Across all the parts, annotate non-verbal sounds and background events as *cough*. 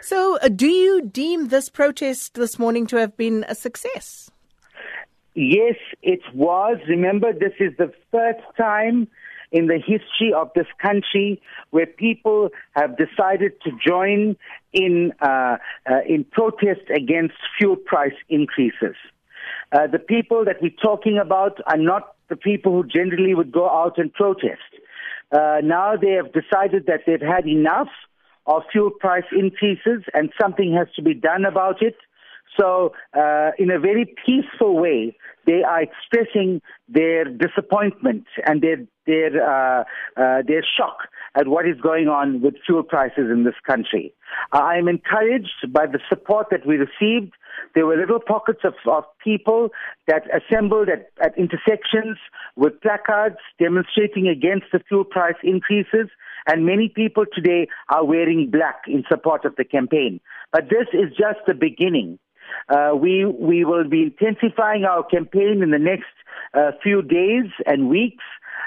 So, uh, do you deem this protest this morning to have been a success? Yes, it was. Remember, this is the first time in the history of this country where people have decided to join in uh, uh, in protest against fuel price increases. Uh, the people that we're talking about are not the people who generally would go out and protest. Uh, now they have decided that they've had enough of fuel price increases and something has to be done about it. So, uh, in a very peaceful way, they are expressing their disappointment and their their uh, uh, their shock at what is going on with fuel prices in this country. I am encouraged by the support that we received. There were little pockets of, of people that assembled at, at intersections with placards demonstrating against the fuel price increases. And many people today are wearing black in support of the campaign. But this is just the beginning. Uh, we we will be intensifying our campaign in the next uh, few days and weeks.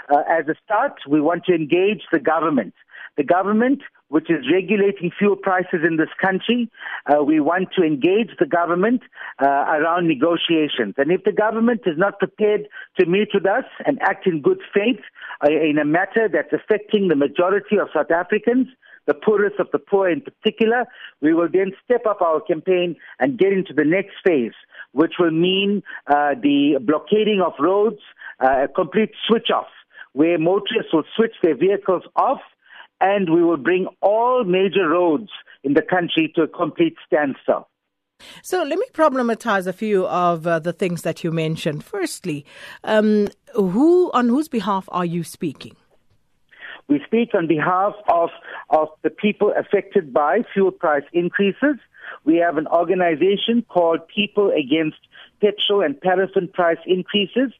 Uh, as a start, we want to engage the government. The government, which is regulating fuel prices in this country, uh, we want to engage the government uh, around negotiations. And if the government is not prepared to meet with us and act in good faith uh, in a matter that's affecting the majority of South Africans, the poorest of the poor in particular, we will then step up our campaign and get into the next phase, which will mean uh, the blockading of roads, uh, a complete switch off, where motorists will switch their vehicles off, and we will bring all major roads in the country to a complete standstill. So let me problematize a few of uh, the things that you mentioned. Firstly, um, who on whose behalf are you speaking? We speak on behalf of, of the people affected by fuel price increases. We have an organization called People Against Petrol and Paraffin Price Increases.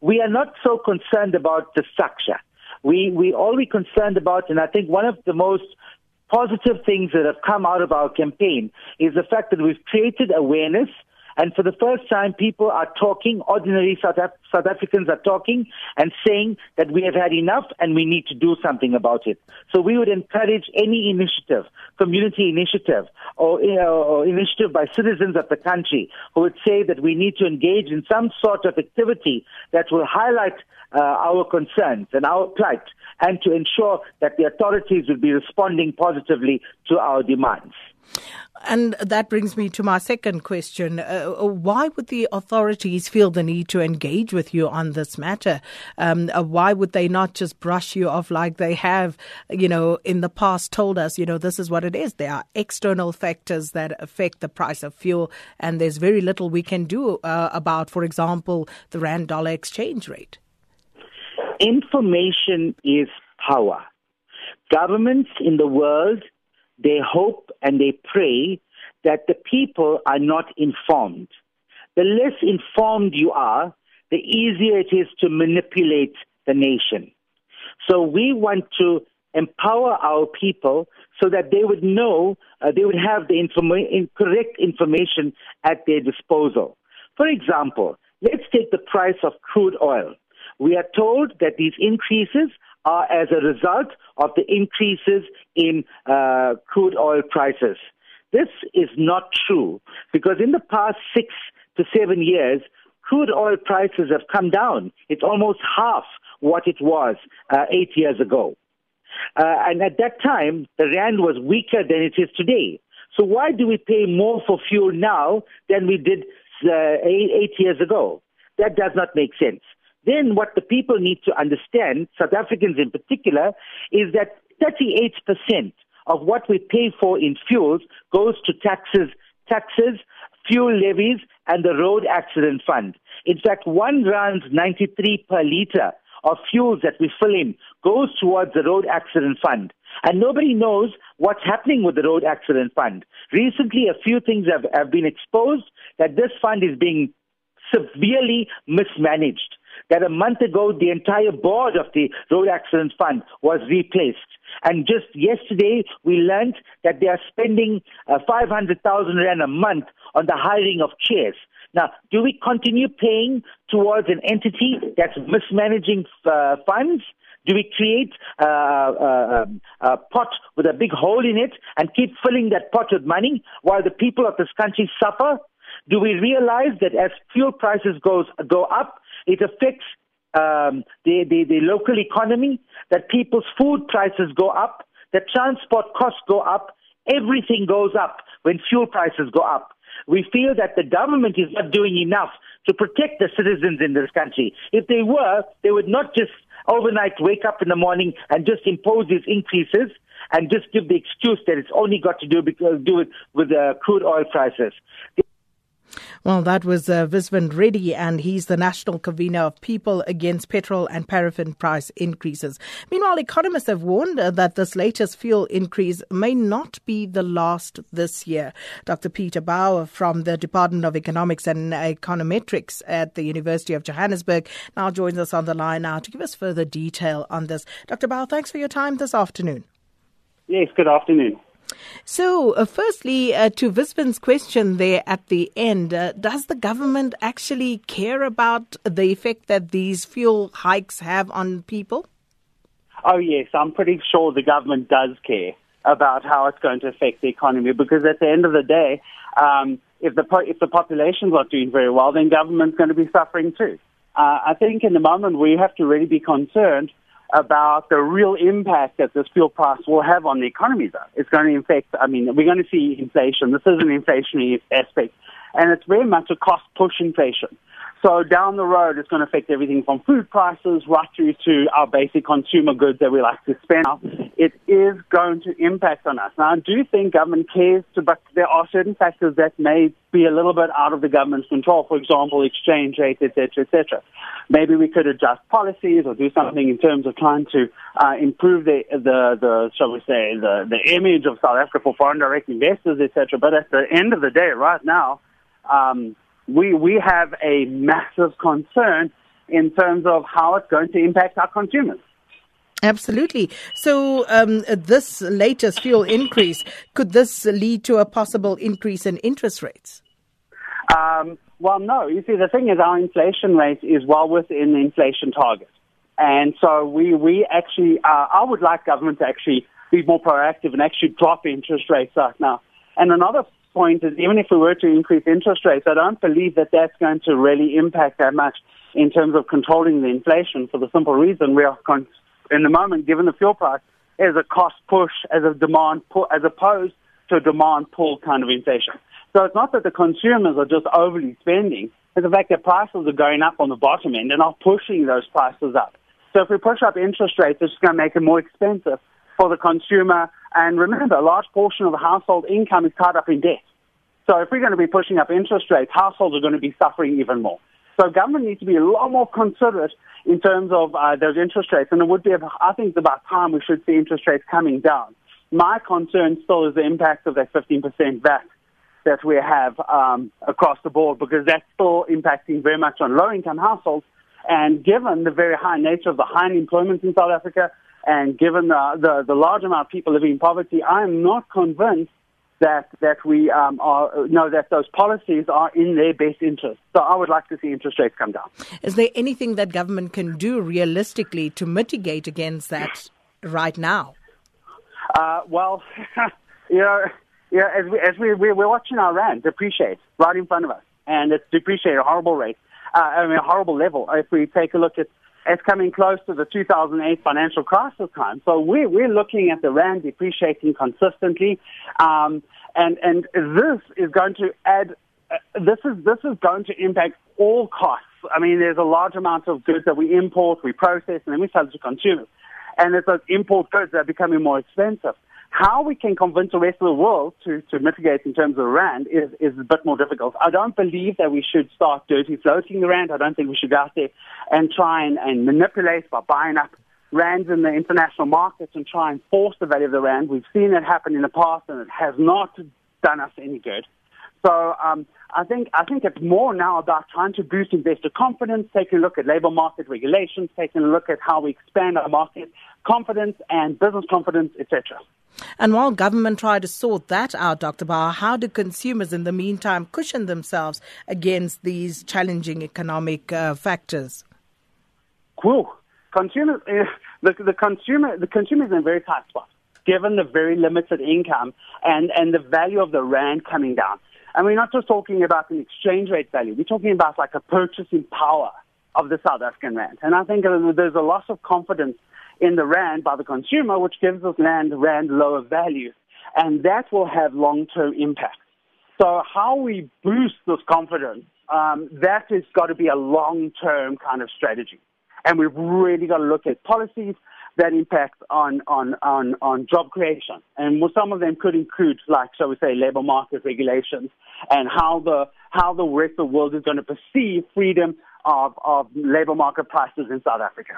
We are not so concerned about the structure. We, we all we concerned about, and I think one of the most positive things that have come out of our campaign is the fact that we've created awareness and for the first time, people are talking, ordinary South, Af- South, Africans are talking and saying that we have had enough and we need to do something about it. So we would encourage any initiative, community initiative, or, uh, or initiative by citizens of the country who would say that we need to engage in some sort of activity that will highlight uh, our concerns and our plight and to ensure that the authorities will be responding positively to our demands. And that brings me to my second question. Uh, why would the authorities feel the need to engage with you on this matter? Um, uh, why would they not just brush you off like they have, you know, in the past told us, you know, this is what it is. There are external factors that affect the price of fuel, and there's very little we can do uh, about, for example, the Rand dollar exchange rate. Information is power. Governments in the world they hope and they pray that the people are not informed. The less informed you are, the easier it is to manipulate the nation. So we want to empower our people so that they would know, uh, they would have the informa- correct information at their disposal. For example, let's take the price of crude oil. We are told that these increases are as a result of the increases in uh, crude oil prices. This is not true because in the past six to seven years, crude oil prices have come down. It's almost half what it was uh, eight years ago. Uh, and at that time, the rand was weaker than it is today. So why do we pay more for fuel now than we did uh, eight, eight years ago? That does not make sense. Then what the people need to understand, South Africans in particular, is that 38% of what we pay for in fuels goes to taxes, taxes, fuel levies, and the road accident fund. In fact, one rand 93 per liter of fuels that we fill in goes towards the road accident fund. And nobody knows what's happening with the road accident fund. Recently, a few things have, have been exposed that this fund is being severely mismanaged that a month ago the entire board of the Road Accident Fund was replaced. And just yesterday we learned that they are spending uh, 500,000 rand a month on the hiring of chairs. Now, do we continue paying towards an entity that's mismanaging uh, funds? Do we create a, a, a, pot with a big hole in it and keep filling that pot with money while the people of this country suffer? Do we realize that as fuel prices goes, go up, it affects um, the, the, the local economy, that people's food prices go up, that transport costs go up, everything goes up when fuel prices go up. We feel that the government is not doing enough to protect the citizens in this country. If they were, they would not just overnight wake up in the morning and just impose these increases and just give the excuse that it's only got to do because do it with uh, crude oil prices. Well, that was uh, Visvin Reddy, and he's the national convener of People Against Petrol and Paraffin Price Increases. Meanwhile, economists have warned uh, that this latest fuel increase may not be the last this year. Dr. Peter Baur from the Department of Economics and Econometrics at the University of Johannesburg now joins us on the line now to give us further detail on this. Dr. Baur, thanks for your time this afternoon. Yes, good afternoon. So, uh, firstly, uh, to Visvin's question there at the end, uh, does the government actually care about the effect that these fuel hikes have on people? Oh, yes, I'm pretty sure the government does care about how it's going to affect the economy because at the end of the day, um, if the if the population's not doing very well, then government's going to be suffering too. Uh, I think in the moment we have to really be concerned about the real impact that this fuel price will have on the economy, though. It's going to affect, I mean, we're going to see inflation. This is an inflationary aspect. And it's very much a cost push inflation. So down the road, it's going to affect everything from food prices right through to our basic consumer goods that we like to spend. It is going to impact on us. Now, I do think government cares, to, but there are certain factors that may be a little bit out of the government's control. For example, exchange rate, etc., etc. Maybe we could adjust policies or do something in terms of trying to uh, improve the, the, the, shall we say, the, the image of South Africa for foreign direct investors, etc. But at the end of the day, right now, um, we, we have a massive concern in terms of how it's going to impact our consumers. Absolutely. So, um, this latest fuel increase, could this lead to a possible increase in interest rates? Um, well, no. You see, the thing is, our inflation rate is well within the inflation target. And so we, we actually, uh, I would like government to actually be more proactive and actually drop interest rates right now. And another point is even if we were to increase interest rates, I don't believe that that's going to really impact that much in terms of controlling the inflation for the simple reason we are, con- in the moment, given the fuel price, as a cost push, as a demand pull, as opposed to a demand pull kind of inflation. So it's not that the consumers are just overly spending. It's the fact that prices are going up on the bottom end and are pushing those prices up. So if we push up interest rates, it's going to make it more expensive for the consumer. And remember, a large portion of the household income is tied up in debt. So if we're going to be pushing up interest rates, households are going to be suffering even more. So government needs to be a lot more considerate in terms of uh, those interest rates. And it would be, I think, it's about time we should see interest rates coming down. My concern still is the impact of that 15% VAT that we have um, across the board because that's still impacting very much on low-income households. And given the very high nature of the high unemployment in South Africa, and given the, the, the large amount of people living in poverty, I am not convinced that that we um, are know that those policies are in their best interest. So I would like to see interest rates come down. Is there anything that government can do realistically to mitigate against that right now? Uh, well, *laughs* you know, yeah, as we as we we're watching our rand depreciate right in front of us, and it's depreciated at a horrible rate. Uh, I mean, a horrible level. If we take a look at it's coming close to the 2008 financial crisis time. So we're, we're looking at the rand depreciating consistently, um, and and this is going to add. Uh, this is this is going to impact all costs. I mean, there's a large amount of goods that we import, we process, and then we sell to consumers, and it's those import goods that are becoming more expensive. How we can convince the rest of the world to, to mitigate in terms of rand is, is a bit more difficult. I don't believe that we should start dirty floating the rand. I don't think we should go out there and try and, and manipulate by buying up rands in the international markets and try and force the value of the rand. We've seen it happen in the past and it has not done us any good. So um, I think I think it's more now about trying to boost investor confidence, taking a look at labor market regulations, taking a look at how we expand our market confidence and business confidence, etc. And while government try to sort that out, Dr. Baur, how do consumers in the meantime cushion themselves against these challenging economic uh, factors? Cool. Consumers, uh, the, the consumer the consumer is in a very tight spot, given the very limited income and, and the value of the rand coming down. And we're not just talking about an exchange rate value. We're talking about like a purchasing power of the South African rand. And I think there's a loss of confidence in the rand by the consumer, which gives us land rand lower value, and that will have long-term impact. So how we boost this confidence, um, that has got to be a long-term kind of strategy. And we've really got to look at policies that impact on, on, on, on job creation. And some of them could include, like, shall we say, labor market regulations and how the, how the rest of the world is going to perceive freedom of, of labor market prices in South Africa.